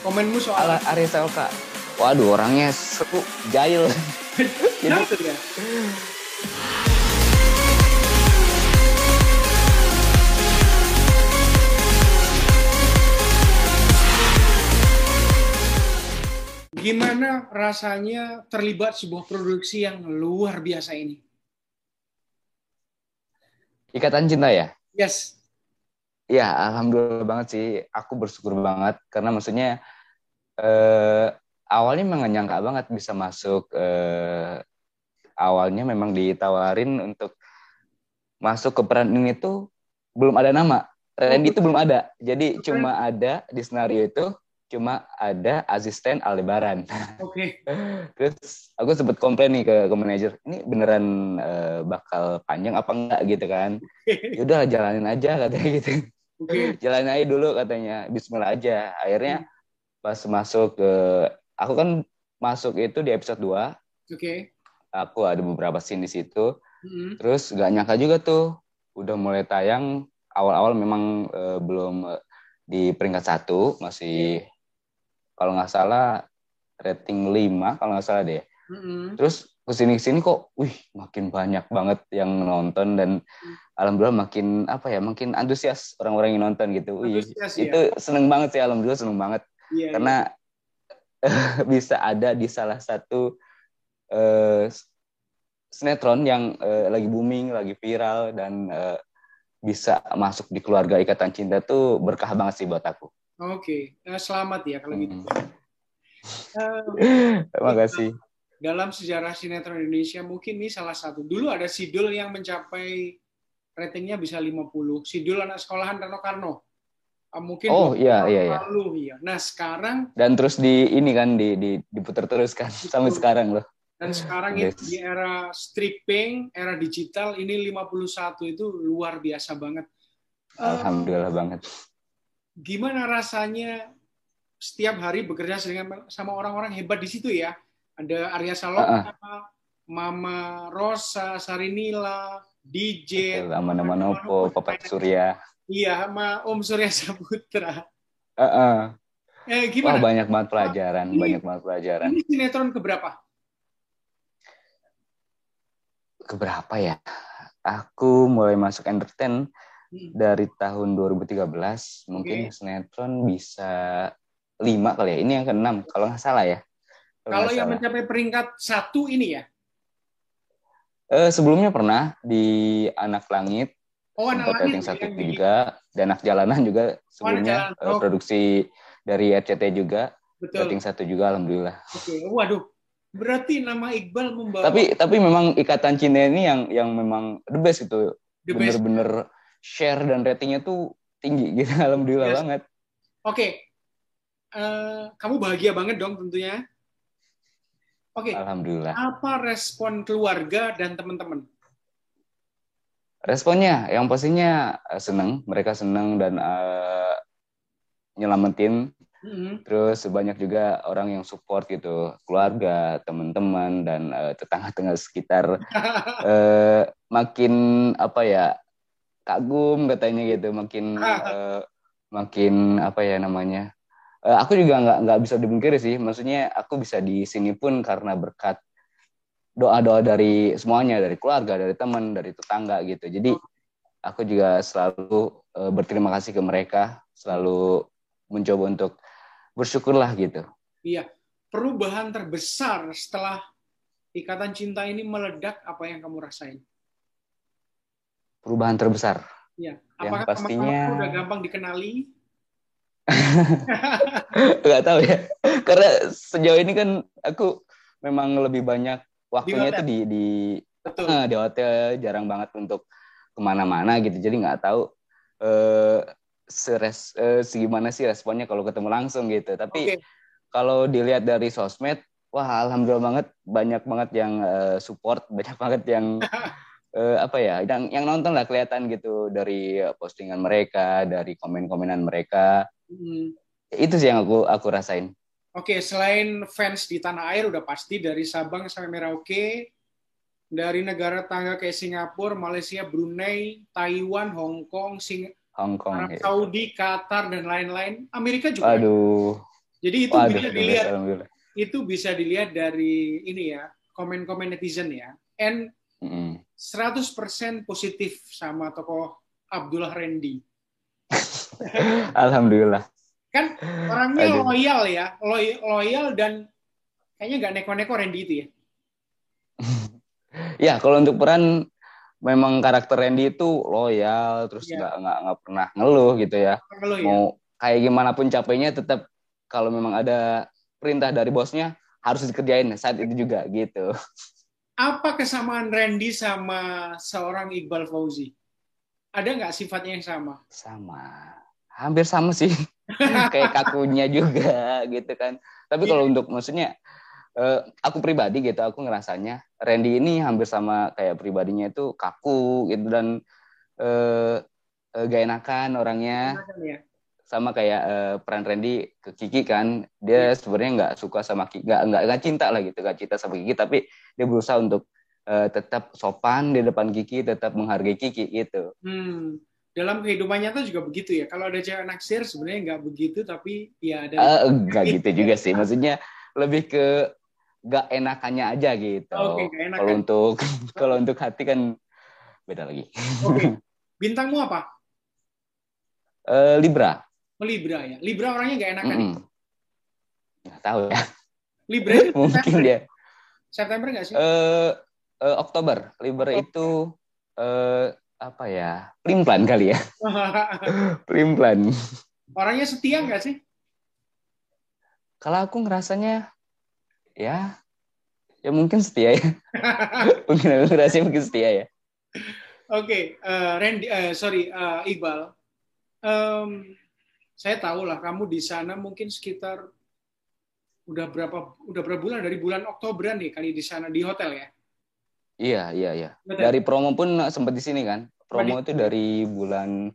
Komenmu soal Ala Arya Saloka. Waduh, orangnya seru, jahil. Jadi, dia. Gimana rasanya terlibat sebuah produksi yang luar biasa ini? Ikatan cinta ya? Yes. Ya, alhamdulillah banget sih. Aku bersyukur banget karena maksudnya eh, awalnya memang nyangka banget bisa masuk. Eh, awalnya memang ditawarin untuk masuk ke peran ini tuh belum ada nama. Randy itu belum ada. Jadi cuma ada di skenario itu cuma ada asisten Aldebaran. Oke. Terus aku sempet komplain nih ke, ke manajer, ini beneran eh, bakal panjang apa enggak gitu kan? Yaudah jalanin aja katanya gitu. Oke. Jalanin aja dulu katanya, Bismillah aja. Akhirnya pas masuk ke, aku kan masuk itu di episode 2, Oke. aku ada beberapa scene di situ. Mm-mm. Terus gak nyangka juga tuh, udah mulai tayang, awal-awal memang eh, belum eh, di peringkat satu, masih kalau nggak salah rating 5 kalau nggak salah deh. Mm-mm. Terus ke sini ke sini kok, wih makin banyak banget yang nonton dan alhamdulillah makin apa ya, makin antusias orang-orang yang nonton gitu. Wih, Antusias, ya? itu seneng banget sih, alhamdulillah seneng banget Iya, karena bisa ada di salah satu eh, sinetron yang eh, lagi booming, lagi viral dan eh, bisa masuk di keluarga Ikatan Cinta tuh berkah banget sih buat aku. iya. Oke. Eh, selamat ya kalau gitu. Hmm. Eh, Terima kasih. Dalam sejarah sinetron Indonesia mungkin ini salah satu. Dulu ada Sidul yang mencapai ratingnya bisa 50. Sidul anak sekolahan Rano Karno. Ah, Mungkin Oh, 20 iya, iya, iya. lalu iya. Nah, sekarang Dan terus di ini kan di, di diputar terus kan sampai sekarang loh. dan sekarang Yes. itu di era stripping, era digital ini 51 itu luar biasa banget. Eh, Alhamdulillah banget. gimana rasanya setiap hari bekerja dengan sama orang-orang hebat di situ ya? Ada Arya Saloka, Mama Rosa, Sarinila, DJ, Nama-nama Nopo, Papa Surya. iya, sama Om Surya Saputra. Heeh. Eh, Wah gimana? banyak banget pelajaran, Ini- banyak banget pelajaran. Ini sinetron keberapa? Keberapa ya? Aku mulai masuk entertain Hmm. dari tahun 2013. Mungkin Oke. sinetron bisa lima kali ya. Ini yang keenam kalau nggak salah ya. Kalau yang mencapai peringkat satu ini ya? Eh, sebelumnya pernah di Anak Langit, Oh, anak langit satu yang di- juga, dan Anak Jalanan juga sebelumnya Jalanan. eh, Oh. produksi dari RCT juga, Betul. rating satu juga, alhamdulillah. Oke. Waduh. Berarti nama Iqbal membawa Tapi tapi memang ikatan cinta ini yang yang memang the best itu, bener-bener share dan ratingnya tuh tinggi gitu, alhamdulillah Yes. banget. Oke. Eh, kamu bahagia banget dong tentunya. Oke. Alhamdulillah. Apa respon keluarga dan teman-teman? Responnya, yang pastinya eh, seneng, mereka seneng dan eh, nyelamatin. Mhm. Terus banyak juga orang yang support gitu, keluarga, teman-teman dan eh, tetangga-tetangga sekitar eh, makin apa ya kagum katanya gitu, makin eh, makin apa ya namanya. Eh, aku juga nggak nggak bisa dipungkiri sih, maksudnya aku bisa di sini pun karena berkat doa-doa dari semuanya, dari keluarga, dari teman, dari tetangga gitu. Jadi aku juga selalu eh, berterima kasih ke mereka, selalu mencoba untuk bersyukurlah gitu. Iya. Perubahan terbesar setelah ikatan cinta ini meledak apa yang kamu rasain? Perubahan terbesar. Iya. Yang Apakah pastinya- teman-teman udah gampang dikenali? Nggak tahu ya. Karena sejauh ini kan aku memang lebih banyak waktunya Di itu di di Betul. eh, di hotel, jarang banget untuk ke mana-mana gitu. Jadi nggak tahu eh seres eh, segimana sih responnya kalau ketemu langsung gitu. Tapi Oke. kalau dilihat dari sosmed, wah alhamdulillah banget banyak banget yang eh, support, banyak banget yang eh, apa ya, yang yang nonton lah kelihatan gitu dari postingan mereka, dari komen-komenan mereka. Hmm. Itu sih yang aku aku rasain. Oke, selain fans di tanah air udah pasti dari Sabang sampai Merauke, dari negara tangga kayak Singapura, Malaysia, Brunei, Taiwan, Hong Kong, Sing Hong Kong. Arab ya. Saudi, Qatar dan lain-lain. Amerika juga. Aduh, Jadi itu Waduh, bisa dilihat itu bisa dilihat dari ini ya, komen-komen netizen ya. And mm. 100% positif sama tokoh Abdullah Randy. Alhamdulillah. Kan orangnya Aduh. loyal ya, loyal dan kayaknya nggak neko-neko Randy itu ya. ya, kalau untuk peran memang karakter Randy itu loyal, terus iya. nggak ya. nggak nggak pernah ngeluh gitu ya. Ngeluh, ya. Mau kayak gimana pun capeknya tetap kalau memang ada perintah dari bosnya harus dikerjain saat itu juga gitu. Apa kesamaan Randy sama seorang Iqbal Fauzi? Ada nggak sifatnya yang sama? Sama, hampir sama sih. kayak kakunya juga gitu kan. Tapi yeah. kalau untuk maksudnya uh, aku pribadi gitu, aku ngerasanya Randy ini hampir sama kayak pribadinya itu kaku gitu dan uh, uh, gak enakan orangnya. Enakan, ya? Sama kayak uh, peran Randy ke Kiki kan dia yeah. sebenarnya nggak suka sama Kiki nggak nggak nggak cinta lah gitu nggak cinta sama Kiki tapi dia berusaha untuk uh, tetap sopan di depan Kiki tetap menghargai Kiki gitu. Hmm. dalam kehidupannya tuh juga begitu ya. Kalau ada cewek naksir sebenarnya nggak begitu tapi ya ada. Uh, nggak gitu juga sih. Maksudnya lebih ke nggak enakannya aja gitu. Okay, kalau untuk kalau untuk hati kan beda lagi. Oke. Okay. bintangmu apa? Uh, Libra Libra ya. Libra orangnya nggak enakan. Mm -hmm. Nggak tahu ya. Libra itu mungkin September. dia. September nggak sih? Uh, uh, Oktober. Libra oh. itu uh, apa ya? Plan kali ya. Plan. Orangnya setia nggak sih? Kalau aku ngerasanya ya ya mungkin setia ya. mungkin aku ngerasa mungkin setia ya. Oke, okay, uh, Randy, uh, sorry uh, Iqbal. Um, saya tahu lah kamu di sana mungkin sekitar udah berapa udah berapa bulan dari bulan Oktober nih kali di sana di hotel ya? Iya iya iya. Betul. Dari promo pun sempat di sini kan. Promo itu dari bulan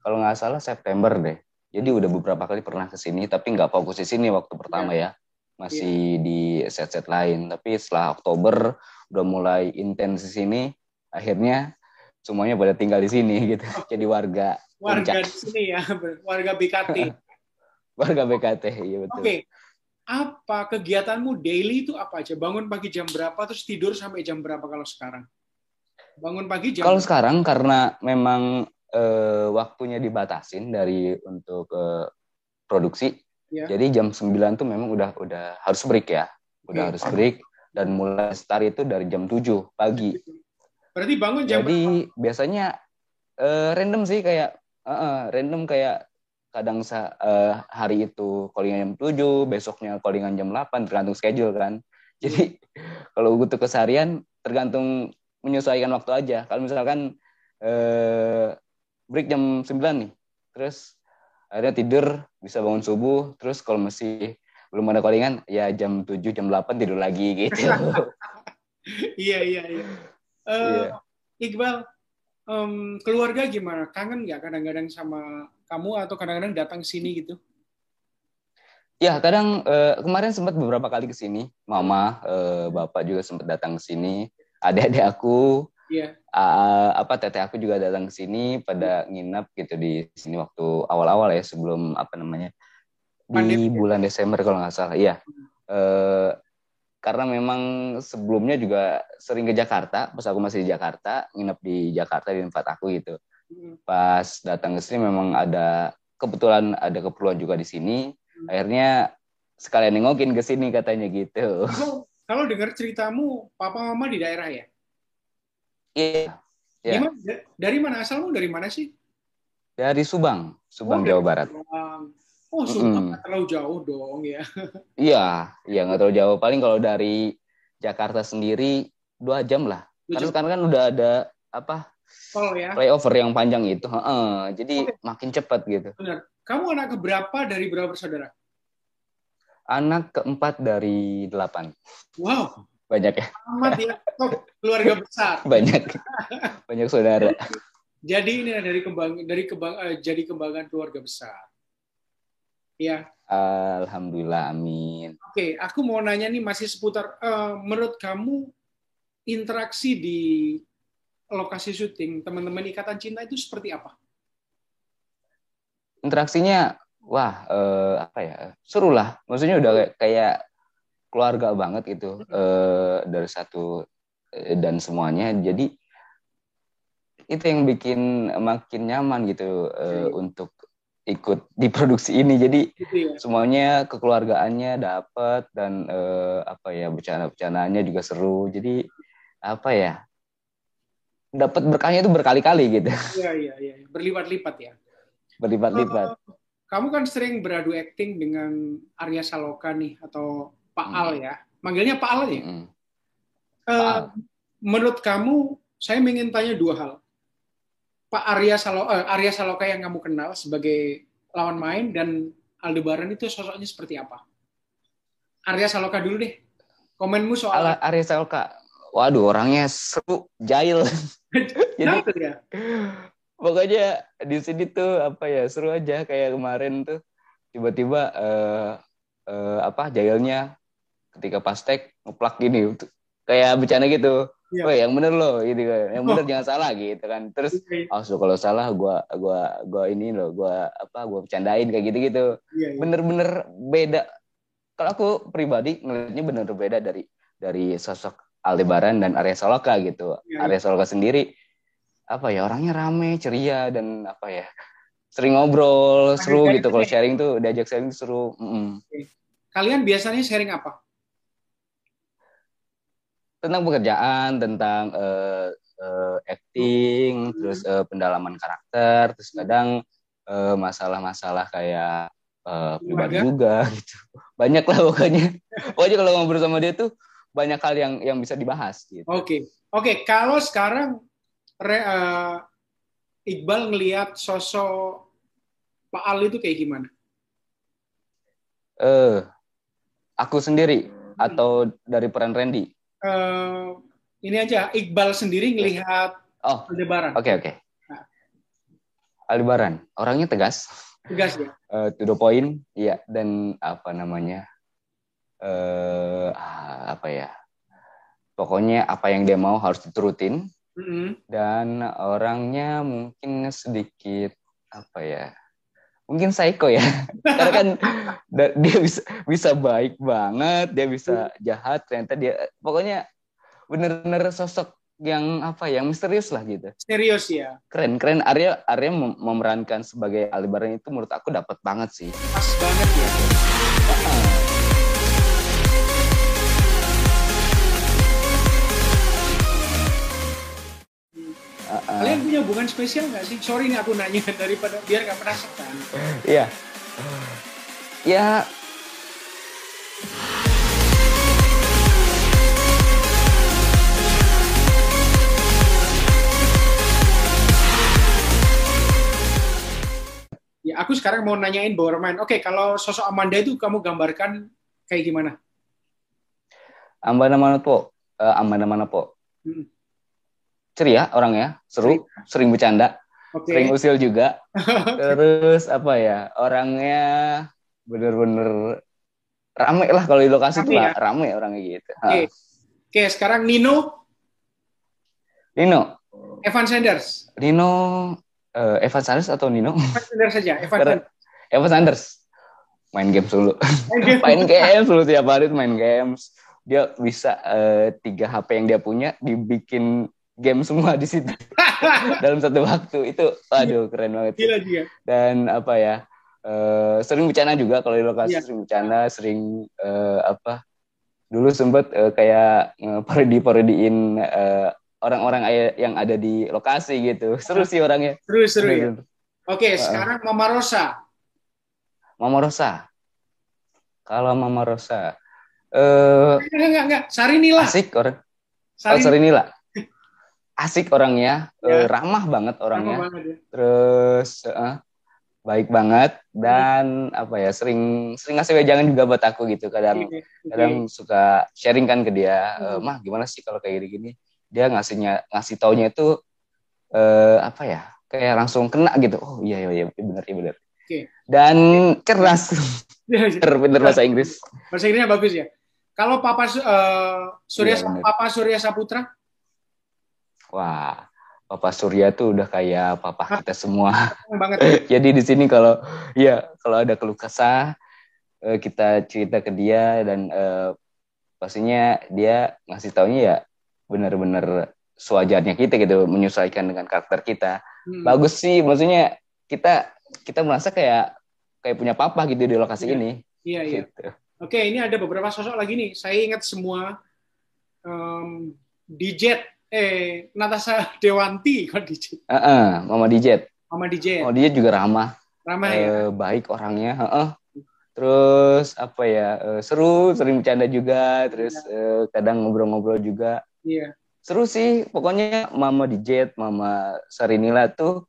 kalau nggak salah September deh. Jadi udah beberapa kali pernah ke sini tapi nggak fokus di sini waktu pertama ya. ya. Masih ya. di set-set lain. Tapi setelah Oktober udah mulai intens di sini, akhirnya semuanya pada tinggal di sini gitu. Jadi warga warga di sini ya, warga BKT. warga BKT, iya betul. Oke. Okay. Apa kegiatanmu daily itu apa aja? Bangun pagi jam berapa terus tidur sampai jam berapa kalau sekarang? Bangun pagi jam Kalau berapa? sekarang karena memang e, waktunya dibatasin dari untuk e, produksi. Ya. Jadi jam 9 tuh memang udah udah harus break ya. Udah okay. harus break dan mulai start itu dari jam 7 pagi. Berarti bangun jam Jadi berapa? biasanya uh, random sih kayak uh, random kayak kadang uh, hari itu callingan jam 7, besoknya callingan jam 8, tergantung schedule kan. Jadi kalau untuk keseharian tergantung menyesuaikan waktu aja. Kalau misalkan uh, break jam 9 nih, terus akhirnya tidur, bisa bangun subuh, terus kalau masih belum ada callingan, ya jam 7, jam 8 tidur lagi gitu. iya, iya, iya. Uh, yeah. Iqbal, um, keluarga gimana? Kangen nggak kadang-kadang sama kamu atau kadang-kadang datang sini gitu? Ya, kadang uh, kemarin sempat beberapa kali ke sini. Mama, uh, bapak juga sempat datang ke sini. Adik-adik aku, yeah. Iya. uh, apa teteh aku juga datang ke sini pada nginap gitu di sini waktu awal-awal ya sebelum apa namanya di Pandemi. bulan Desember kalau nggak salah. Iya. Uh, karena memang sebelumnya juga sering ke Jakarta. Pas aku masih di Jakarta nginep di Jakarta di tempat aku gitu. Hmm. pas datang ke sini memang ada kebetulan ada keperluan juga di sini. Hmm. akhirnya sekalian nengokin ke sini katanya gitu. Kalau, kalau dengar ceritamu papa mama di daerah ya? Iya yeah. dari mana? Asalmu dari mana sih? Dari Subang Subang oh, Jawa Barat. Subang. Oh, Sumatera mm. terlalu jauh dong ya. Iya, iya nggak terlalu jauh. Paling kalau dari Jakarta sendiri dua jam lah. Karena sekarang kan udah ada apa? Oh ya. Playover yang panjang itu. Heeh, jadi okay. makin cepat gitu. Benar. Kamu anak keberapa dari berapa bersaudara? Anak keempat dari delapan. Wow. Banyak ya. Amat ya. Keluarga besar. Banyak. Banyak saudara. Jadi ini dari kembang dari kembang uh, jadi kembangan keluarga besar. Ya. Alhamdulillah, amin. Oke, aku mau nanya nih masih seputar, uh, menurut kamu interaksi di lokasi syuting teman-teman Ikatan Cinta itu seperti apa? Interaksinya wah uh, apa ya seru lah maksudnya udah kayak, kayak keluarga banget itu uh, dari satu uh, dan semuanya jadi itu yang bikin makin nyaman gitu uh, untuk ikut di produksi ini. Jadi gitu ya? semuanya kekeluargaannya dapat dan uh, apa ya bercanda-bercandanya juga seru. Jadi apa ya dapat berkahnya itu berkali-kali gitu. Iya iya iya. Berlipat-lipat ya. Berlipat-lipat. Uh, kamu kan sering beradu acting dengan Arya Saloka nih atau Pak hmm. Al ya. Manggilnya Pak Al ya? Hmm. uh, menurut kamu saya ingin tanya dua hal Pak Arya Saloka, uh, Arya Saloka yang kamu kenal sebagai lawan main dan Aldebaran itu sosoknya seperti apa? Arya Saloka dulu deh. Komenmu soal Arya Saloka. Waduh, orangnya seru, jahil. Jadi ya? Pokoknya di sini tuh apa ya seru aja kayak kemarin tuh tiba-tiba uh, uh, apa jahilnya ketika pastek ngeplak gini kayak bercanda gitu yeah. oh yang bener loh gitu kan. Yang bener oh. jangan salah gitu kan. Terus oh so, kalau salah gua gua gua ini loh gua apa gua bercandain kayak gitu gitu yeah, yeah. bener-bener beda. Kalau aku pribadi ngelihatnya bener beda dari dari sosok Aldebaran dan Arya Saloka gitu. Yeah, Arya Saloka sendiri apa ya orangnya rame ceria dan apa ya sering ngobrol seru gitu. Kalau sharing tuh diajak sharing tuh seru mm -mm. kalian biasanya sharing apa tentang pekerjaan, tentang uh, uh, acting, hmm. terus uh, pendalaman karakter, terus kadang masalah-masalah uh, kayak uh, pribadi juga gitu. Banyak lah pokoknya. pokoknya kalau ngobrol sama dia tuh banyak hal yang yang bisa dibahas gitu. Oke. Okay. Oke, okay, kalau sekarang re, uh, Iqbal ngelihat sosok Pak Ali itu kayak gimana? Eh, uh, aku sendiri hmm. atau dari peran Randy? Uh, ini aja Iqbal sendiri ngelihat oh. Aldebaran. Oke okay, oke. Okay. Nah. Aldebaran orangnya tegas. Tegas ya. Uh, to the point, iya dan apa namanya uh, apa ya? Pokoknya apa yang dia mau harus diturutin. Mm -hmm. Dan orangnya mungkin sedikit apa ya? Mungkin psycho ya. Karena kan dia bisa bisa baik banget dia bisa jahat ternyata dia pokoknya bener-bener sosok yang apa yang misterius lah gitu. Serius ya keren keren. Arya Arya memerankan sebagai Aldebaran itu menurut aku dapat banget sih. Pas banget ya Kalian punya hubungan spesial nggak sih? Sorry nih aku nanya daripada biar nggak penasaran. Iya. Ya. Ya, aku sekarang mau nanyain Borman. Oke, kalau sosok Amanda itu kamu gambarkan kayak gimana? Amanda mana po? Uh, Amanda mana po? Hmm ceria orangnya, seru, sering bercanda, okay. sering usil juga. Terus apa ya, orangnya bener-bener rame lah kalau di lokasi tuh ya? rame orangnya gitu. Oke, okay. okay, sekarang Nino. Nino. Evan Sanders. Nino, uh, Evan Sanders atau Nino? Evan Sanders saja. Evan Sanders. Evan Sanders. Main games dulu. main games dulu tiap hari main games. Dia bisa uh, tiga HP yang dia punya dibikin game semua di situ. Dalam satu waktu. Itu aduh keren banget Gila juga. dan apa ya uh, sering bercanda juga. Kalau di lokasi ya. sering bercanda sering uh, apa dulu sempet uh, kayak uh, parodi parodiin uh, orang-orang yang ada di lokasi gitu. Seru sih orangnya. Seru seru ya. oke uh, sekarang Mama Rosa. Mama Rosa. Kalau Mama Rosa eh uh, enggak enggak enggak. Sarinila. asik orang. Sarin... oh, Sarinila asik orangnya, ya. uh, ramah banget orangnya. Ramah banget, ya. Terus uh, baik banget dan hmm. apa ya sering sering ngasih wejangan juga buat aku gitu kadang okay. kadang suka sharing kan ke dia hmm. uh, mah gimana sih kalau kayak gini-gini dia ngasihnya ngasih taunya itu uh, apa ya kayak langsung kena gitu oh iya iya, iya benar iya benar okay. dan keras bener bahasa Inggris bahasa Inggrisnya bagus ya kalau Papa uh, Surya ya, Papa Surya Saputra Wah, Papa Surya tuh udah kayak papa kita semua. Banget. Jadi di sini kalau ya kalau ada keluh kesah uh, kita cerita ke dia dan uh, pastinya dia ngasih taunya ya benar-benar sewajarnya kita gitu menyesuaikan dengan karakter kita. Hmm. Bagus sih maksudnya kita kita merasa kayak kayak punya papa gitu di lokasi iya. ini. Iya iya. Gitu. Oke ini ada beberapa sosok lagi nih. Saya ingat semua um, Dijet eh Natasha Dewanti kok Dijet. Uh -uh, Mama Dijet. Mama Dijet. Mama Dijet juga ramah. Ramah uh, ya. Eh, baik orangnya. Uh -uh. Terus apa ya uh, seru, sering bercanda juga. Terus uh, kadang ngobrol-ngobrol juga. Iya. Seru sih. Pokoknya Mama Dijet, Mama Sarinila tuh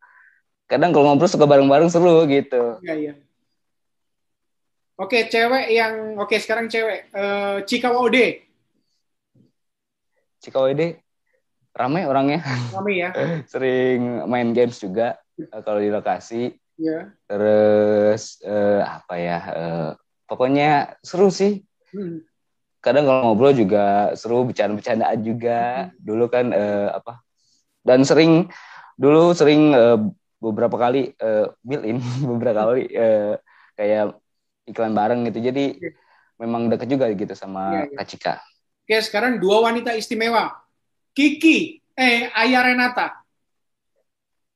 kadang kalau ngobrol suka bareng-bareng seru gitu. Iya iya. Oke, cewek yang oke sekarang cewek uh, Cika Wode. Cika Wode ramai orangnya. Ramai ya. Sering main games juga uh, kalau di lokasi. Iya. Terus uh, apa ya? Uh, pokoknya seru sih. Hmm. Kadang kalau ngobrol juga seru, bercanda-bercandaan juga. Hmm. Dulu kan uh, apa? Dan sering dulu sering uh, beberapa kali uh, build in beberapa kali uh, kayak iklan bareng gitu jadi okay. memang deket juga gitu sama yeah, yeah. Kak Cika. Oke sekarang dua wanita istimewa Kiki eh Ayah Renata.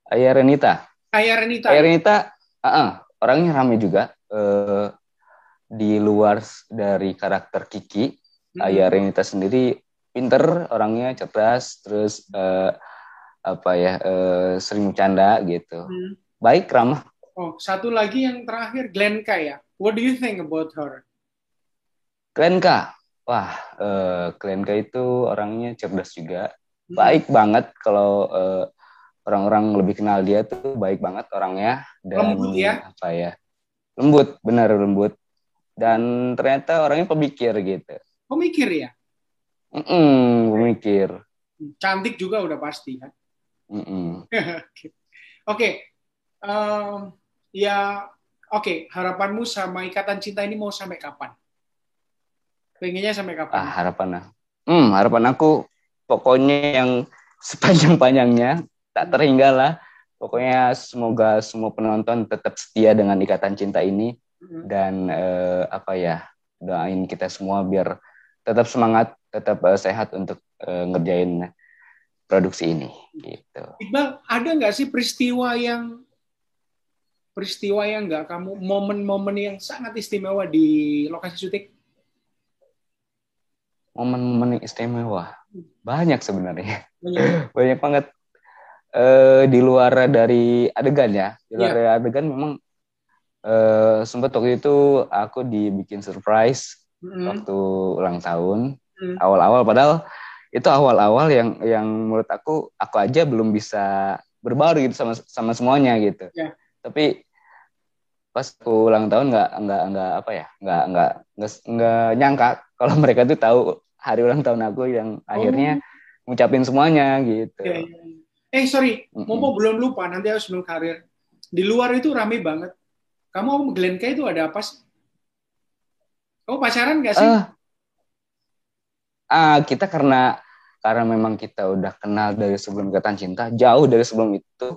Ayah Renita. Ayah Renita. Ayah Renita uh -uh, orangnya ramai juga uh, di luar dari karakter Kiki. Hmm. Ayah Renita sendiri pinter orangnya cerdas terus uh, apa ya uh, sering bercanda gitu. Hmm. Baik ramah. Oh, satu lagi yang terakhir Glenka ya. What do you think about her? Glenka. Wah, uh, Glenka itu orangnya cerdas juga. Hmm. Baik banget kalau uh, orang-orang lebih kenal dia tuh baik banget orangnya dan lembut ya. Apa ya? Lembut, benar lembut. Dan ternyata orangnya pemikir gitu. Pemikir ya? Mm -mm, pemikir. Cantik juga udah pasti kan? Oke, okay. um, ya oke. Okay. Harapanmu sama ikatan cinta ini mau sampai kapan? Pengennya sampai kapan? Ah, harapan lah. Hmm, harapan aku pokoknya yang sepanjang-panjangnya tak terhingga lah. Pokoknya semoga semua penonton tetap setia dengan ikatan cinta ini hmm. dan eh, apa ya doain kita semua biar tetap semangat, tetap uh, sehat untuk uh, ngerjain produksi ini gitu. Iqbal ada nggak sih peristiwa yang peristiwa yang nggak kamu momen-momen yang sangat istimewa di lokasi syuting? Momen-momen istimewa banyak sebenarnya banyak, banyak banget uh, di luar dari adegan ya di luar yeah. dari adegan memang uh, sempat waktu itu aku dibikin surprise mm -hmm. waktu ulang tahun mm. awal-awal padahal itu awal-awal yang yang menurut aku aku aja belum bisa berbaur gitu sama sama semuanya gitu yeah. tapi pas aku ulang tahun nggak nggak nggak apa ya nggak nggak nggak nyangka kalau mereka tuh tahu hari ulang tahun aku yang oh. akhirnya ngucapin semuanya gitu yeah, yeah. Iya. eh sorry mm -mm. mau belum lupa nanti harus sebelum karir di luar itu rame banget kamu Glenn Kay itu ada apa sih kamu pacaran gak sih uh, ah kita karena karena memang kita udah kenal dari sebelum ikatan cinta jauh dari sebelum itu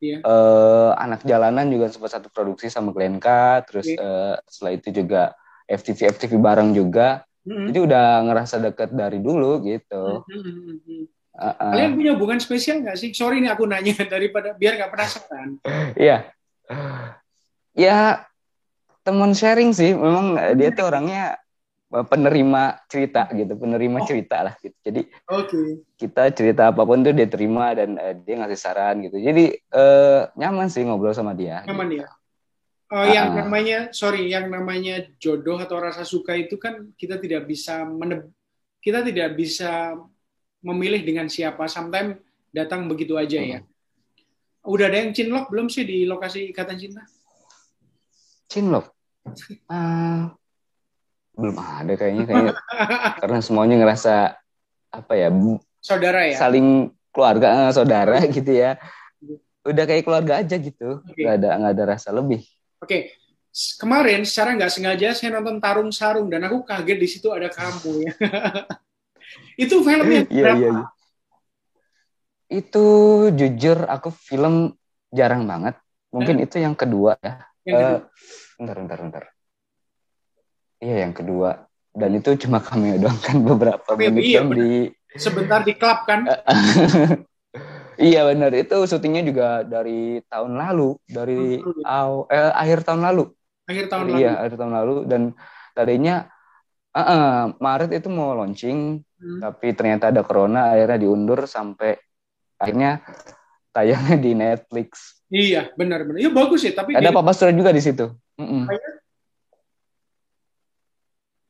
yeah. Iya. uh, anak jalanan juga sempat satu produksi sama Glenka terus yeah. uh, setelah itu juga FTV FTV bareng juga mm-hmm. jadi udah ngerasa deket dari dulu gitu mm-hmm. uh, uh. kalian punya hubungan spesial nggak sih sorry nih aku nanya daripada biar nggak penasaran iya ya teman sharing sih memang dia tuh orangnya penerima cerita gitu, penerima oh. cerita lah gitu. Jadi okay. kita cerita apa pun tuh dia terima dan uh, dia ngasih saran gitu. Jadi uh, nyaman sih ngobrol sama dia. Nyaman gitu. ya. Uh, uh, yang namanya sorry, yang namanya jodoh atau rasa suka itu kan kita tidak bisa meneb kita tidak bisa memilih dengan siapa. Sometimes datang begitu aja ya. hmm. ya. Udah ada yang cinlok belum sih di lokasi ikatan cinta? Cinlok? Uh, belum ada kayaknya kayaknya karena semuanya ngerasa apa ya saudara ya saling keluarga eh, saudara gitu ya udah kayak keluarga aja gitu okay. nggak ada nggak ada rasa lebih oke okay. kemarin secara nggak sengaja saya nonton Tarung Sarung dan aku kaget di situ ada kamu ya itu filmnya iya, iya, iya. Itu jujur aku film jarang banget. Mungkin itu yang kedua ya. Yang kedua. Uh, bentar, bentar, bentar. Iya yang kedua. Dan itu cuma kami doang kan beberapa Tapi, menit iya, di sebentar di klub kan. iya benar itu syutingnya juga dari tahun lalu dari aw, eh, akhir tahun lalu. Akhir tahun lalu. Iya akhir tahun lalu dan tadinya uh, uh, Maret itu mau launching hmm. tapi ternyata ada corona akhirnya diundur sampai akhirnya tayangnya di Netflix. Iya benar benar. Iya bagus ya tapi ada Papa Surya juga di situ. Mm -mm.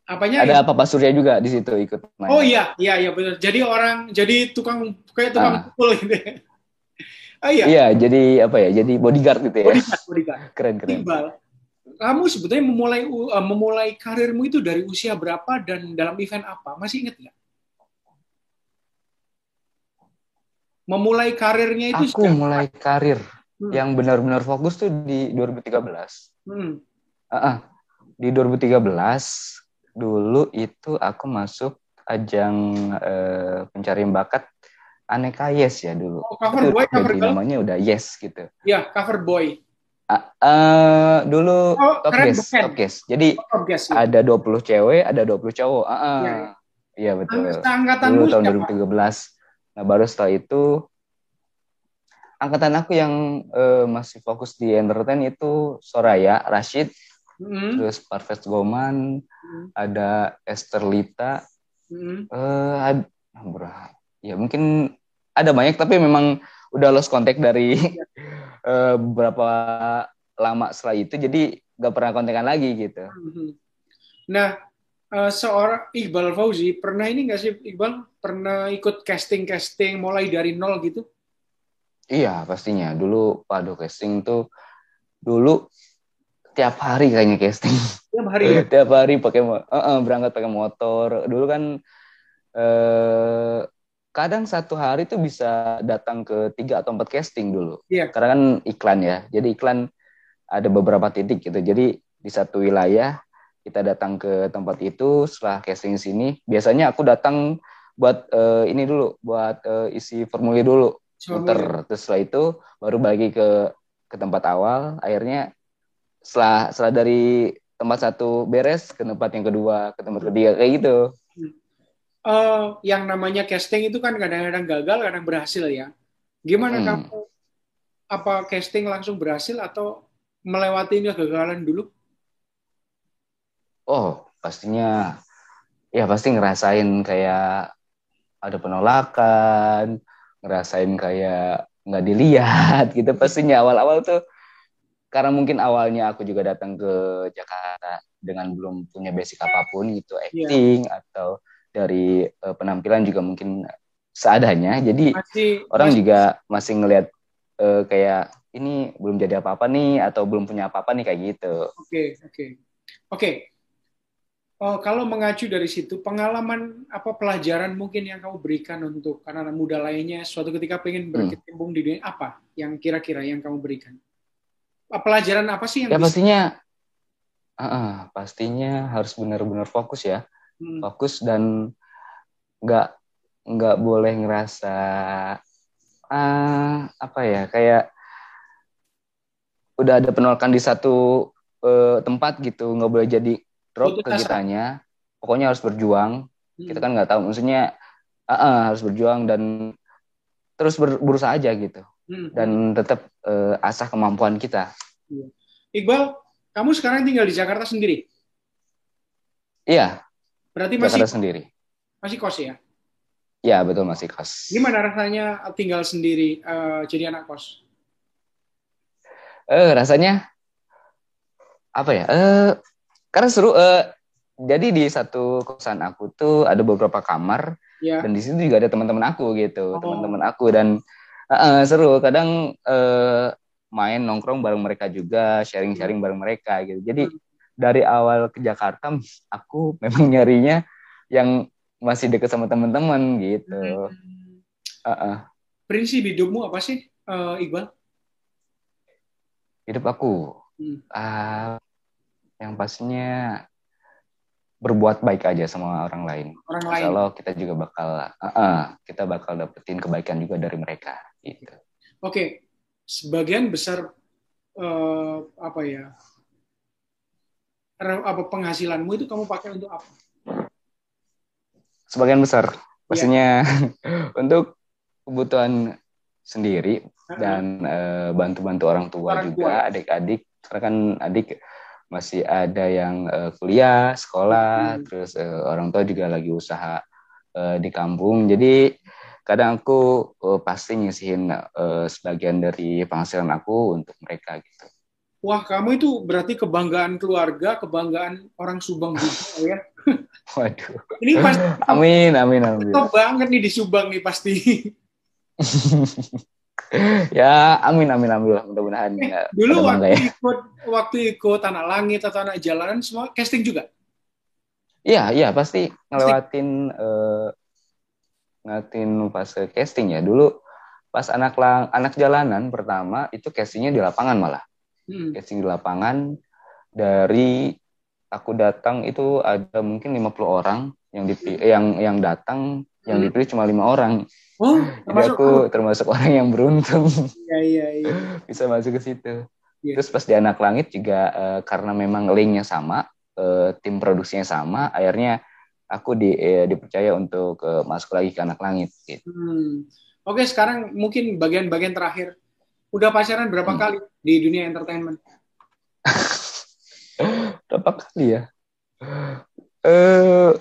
Apanya? Ada ya? Papa Surya juga di situ ikut main. Oh iya iya iya benar. Jadi orang jadi tukang kayak tukang uh. pukul gitu. oh iya. Iya jadi apa ya? Jadi bodyguard gitu ya. Bodyguard bodyguard. keren keren. Iqbal kamu sebetulnya memulai uh, memulai karirmu itu dari usia berapa dan dalam event apa? Masih ingat nggak? Memulai karirnya itu Aku mulai karir hmm. yang benar-benar fokus tuh di 2013. Hmm. Uh -uh. Di 2013 dulu itu aku masuk ajang uh, pencarian bakat aneka yes ya dulu. Oh, cover boy, cover girl. namanya udah yes gitu. Iya, cover boy. Uh, uh, dulu oh, top guest, top guest. Jadi oh, top guest, ya. ada 20 cewek, ada 20 cowok. Uh, uh. Iya, ya, betul. Angkatan dulu tahun siapa? 2013. Nah, baru setelah itu angkatan aku yang uh, masih fokus di entertain itu Soraya, Rashid, mm-hmm. terus Parfest Goman, mm-hmm. ada Esther Lita, mm-hmm. uh, ad, ya mungkin ada banyak tapi memang udah lost contact dari uh, beberapa lama setelah itu jadi gak pernah kontekan lagi gitu. Nah, uh, seorang Iqbal Fauzi pernah ini gak sih Iqbal pernah ikut casting casting mulai dari nol gitu? Iya pastinya. Dulu waduh casting tuh dulu tiap hari kayaknya casting. Tiap hari ya? tiap hari pakai uh, uh, berangkat pakai motor. Dulu kan uh, kadang satu hari tuh bisa datang ke tiga atau empat casting dulu. Iya. Karena kan iklan ya. Jadi iklan ada beberapa titik gitu. Jadi di satu wilayah kita datang ke tempat itu setelah casting sini. Biasanya aku datang buat uh, ini dulu, buat uh, isi formulir dulu, muter. Terus setelah itu baru bagi ke ke tempat awal. Akhirnya setelah setelah dari tempat satu beres ke tempat yang kedua, ke tempat ketiga kayak gitu uh, yang namanya casting itu kan kadang-kadang gagal, kadang berhasil ya. Gimana hmm. kamu apa casting langsung berhasil atau melewati kegagalan dulu? Oh, pastinya ya pasti ngerasain kayak ada penolakan, ngerasain kayak nggak dilihat gitu pastinya awal-awal tuh karena mungkin awalnya aku juga datang ke Jakarta dengan belum punya basic apa pun gitu iya. acting yeah. atau dari uh, penampilan juga mungkin seadanya. Jadi masih, orang masih, juga masih ngelihat uh, kayak ini belum jadi apa-apa nih atau belum punya apa-apa nih kayak gitu. Oke, okay, oke. Okay. Oke. Okay. Oh, kalau mengacu dari situ, pengalaman apa pelajaran mungkin yang kamu berikan untuk anak-anak muda lainnya suatu ketika pengen hmm. berkecimpung hmm. di dunia apa yang kira-kira yang kamu berikan? Pelajaran apa sih yang Ya bisa... pastinya uh, uh, pastinya harus benar-benar fokus ya hmm. fokus dan nggak nggak boleh ngerasa uh, apa ya kayak udah ada penolakan di satu uh, tempat gitu nggak boleh jadi drop ke kitanya pokoknya harus berjuang hmm. kita kan nggak tahu maksudnya uh, uh, harus berjuang dan terus ber, berusaha aja gitu hmm. dan tetap uh, asah kemampuan kita iya. Iqbal kamu sekarang tinggal di Jakarta sendiri iya Berarti masih Jakarta sendiri. Masih kos ya? Ya betul masih kos. Gimana rasanya tinggal sendiri uh, jadi anak kos? Eh uh, rasanya apa ya? Eh uh, karena seru. Uh, jadi di satu kosan aku tuh ada beberapa kamar ya. dan di situ juga ada teman-teman aku gitu, oh. teman-teman aku dan uh, seru. Kadang uh, main nongkrong bareng mereka juga, sharing-sharing bareng mereka gitu. Jadi hmm dari awal ke Jakarta aku memang nyarinya yang masih deket sama teman-teman gitu. Uh -uh. Prinsip hidupmu apa sih, uh, Iqbal? Hidup aku, hmm. uh, yang pastinya berbuat baik aja sama orang lain. Orang Insya. Allah kita juga bakal uh, uh, kita bakal dapetin kebaikan juga dari mereka gitu. Oke, sebagian besar uh, apa ya apa penghasilanmu itu kamu pakai untuk apa? Sebagian besar Iya. pastinya untuk kebutuhan sendiri dan eh, bantu-bantu orang tua Orang juga, adik-adik. Karena kan adik masih ada yang eh, kuliah, sekolah, Hmm. terus eh, orang tua juga lagi usaha eh, di kampung. Jadi kadang aku eh, pasti nyisihin eh, sebagian dari penghasilan aku untuk mereka gitu. Wah, kamu itu berarti kebanggaan keluarga, kebanggaan orang Subang juga ya. Waduh. Ini pasti Amin, amin, amin. top banget nih di Subang nih pasti. ya, amin, amin, alhamdulillah. Mudah-mudahan Eh, ya, Dulu waktu ya. ikut waktu ikut anak langit atau anak jalanan semua casting juga. Iya, iya pasti ngelewatin eh, ngelewatin fase casting ya. Dulu pas anak lang anak jalanan pertama itu castingnya di lapangan malah. Hmm. Casting di lapangan dari aku datang itu ada mungkin 50 orang yang dipi- yang yang datang yang Hmm. dipilih cuma lima orang. Oh, Jadi aku termasuk orang yang beruntung Iya, iya, iya. bisa masuk ke situ. Iya. Terus pas di anak langit juga eh, karena memang linknya sama, eh, tim produksinya sama, akhirnya aku di, eh, dipercaya untuk eh, masuk lagi ke anak langit. Gitu. Hmm. Oke, sekarang mungkin bagian-bagian terakhir. Udah pacaran berapa Hmm. kali di dunia entertainment? Berapa kali ya? Eh,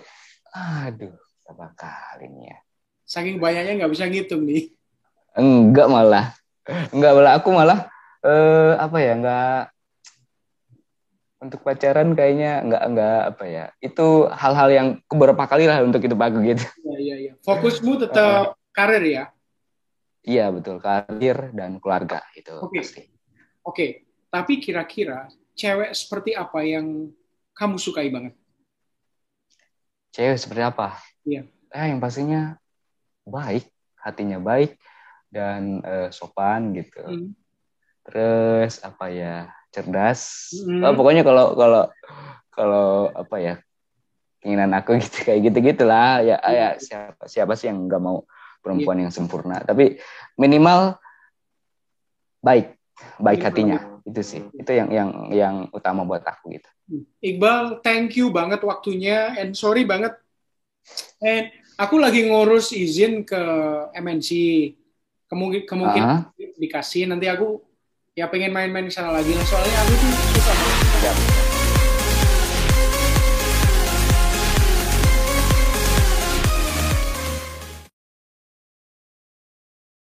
aduh, berapa kali nih ya? Saking banyaknya nggak bisa ngitung nih. Enggak malah, enggak malah aku malah eh, apa ya? Enggak untuk pacaran kayaknya enggak enggak apa ya? Itu hal-hal yang beberapa kali lah untuk itu aku gitu. Iya, iya, iya. Fokusmu tetap karir ya. Iya betul karir dan keluarga itu Oke. pasti. Oke, tapi kira-kira cewek seperti apa yang kamu sukai banget? Cewek seperti apa? Iya. Eh, yang pastinya baik, hatinya baik dan eh, sopan gitu. Hmm. Terus apa ya? Cerdas. Hmm. Oh, pokoknya kalau kalau kalau apa ya? Keinginan aku gitu kayak gitu gitulah ya ya siapa siapa sih yang nggak mau perempuan yang sempurna tapi minimal baik baik hatinya itu sih itu yang yang yang utama buat aku gitu Iqbal, thank you banget waktunya and sorry banget. And aku lagi ngurus izin ke MNC. Kemungkin kemungkin Ah. dikasih nanti aku ya pengen main-main ke sana lagi. Soalnya aku tuh suka banget.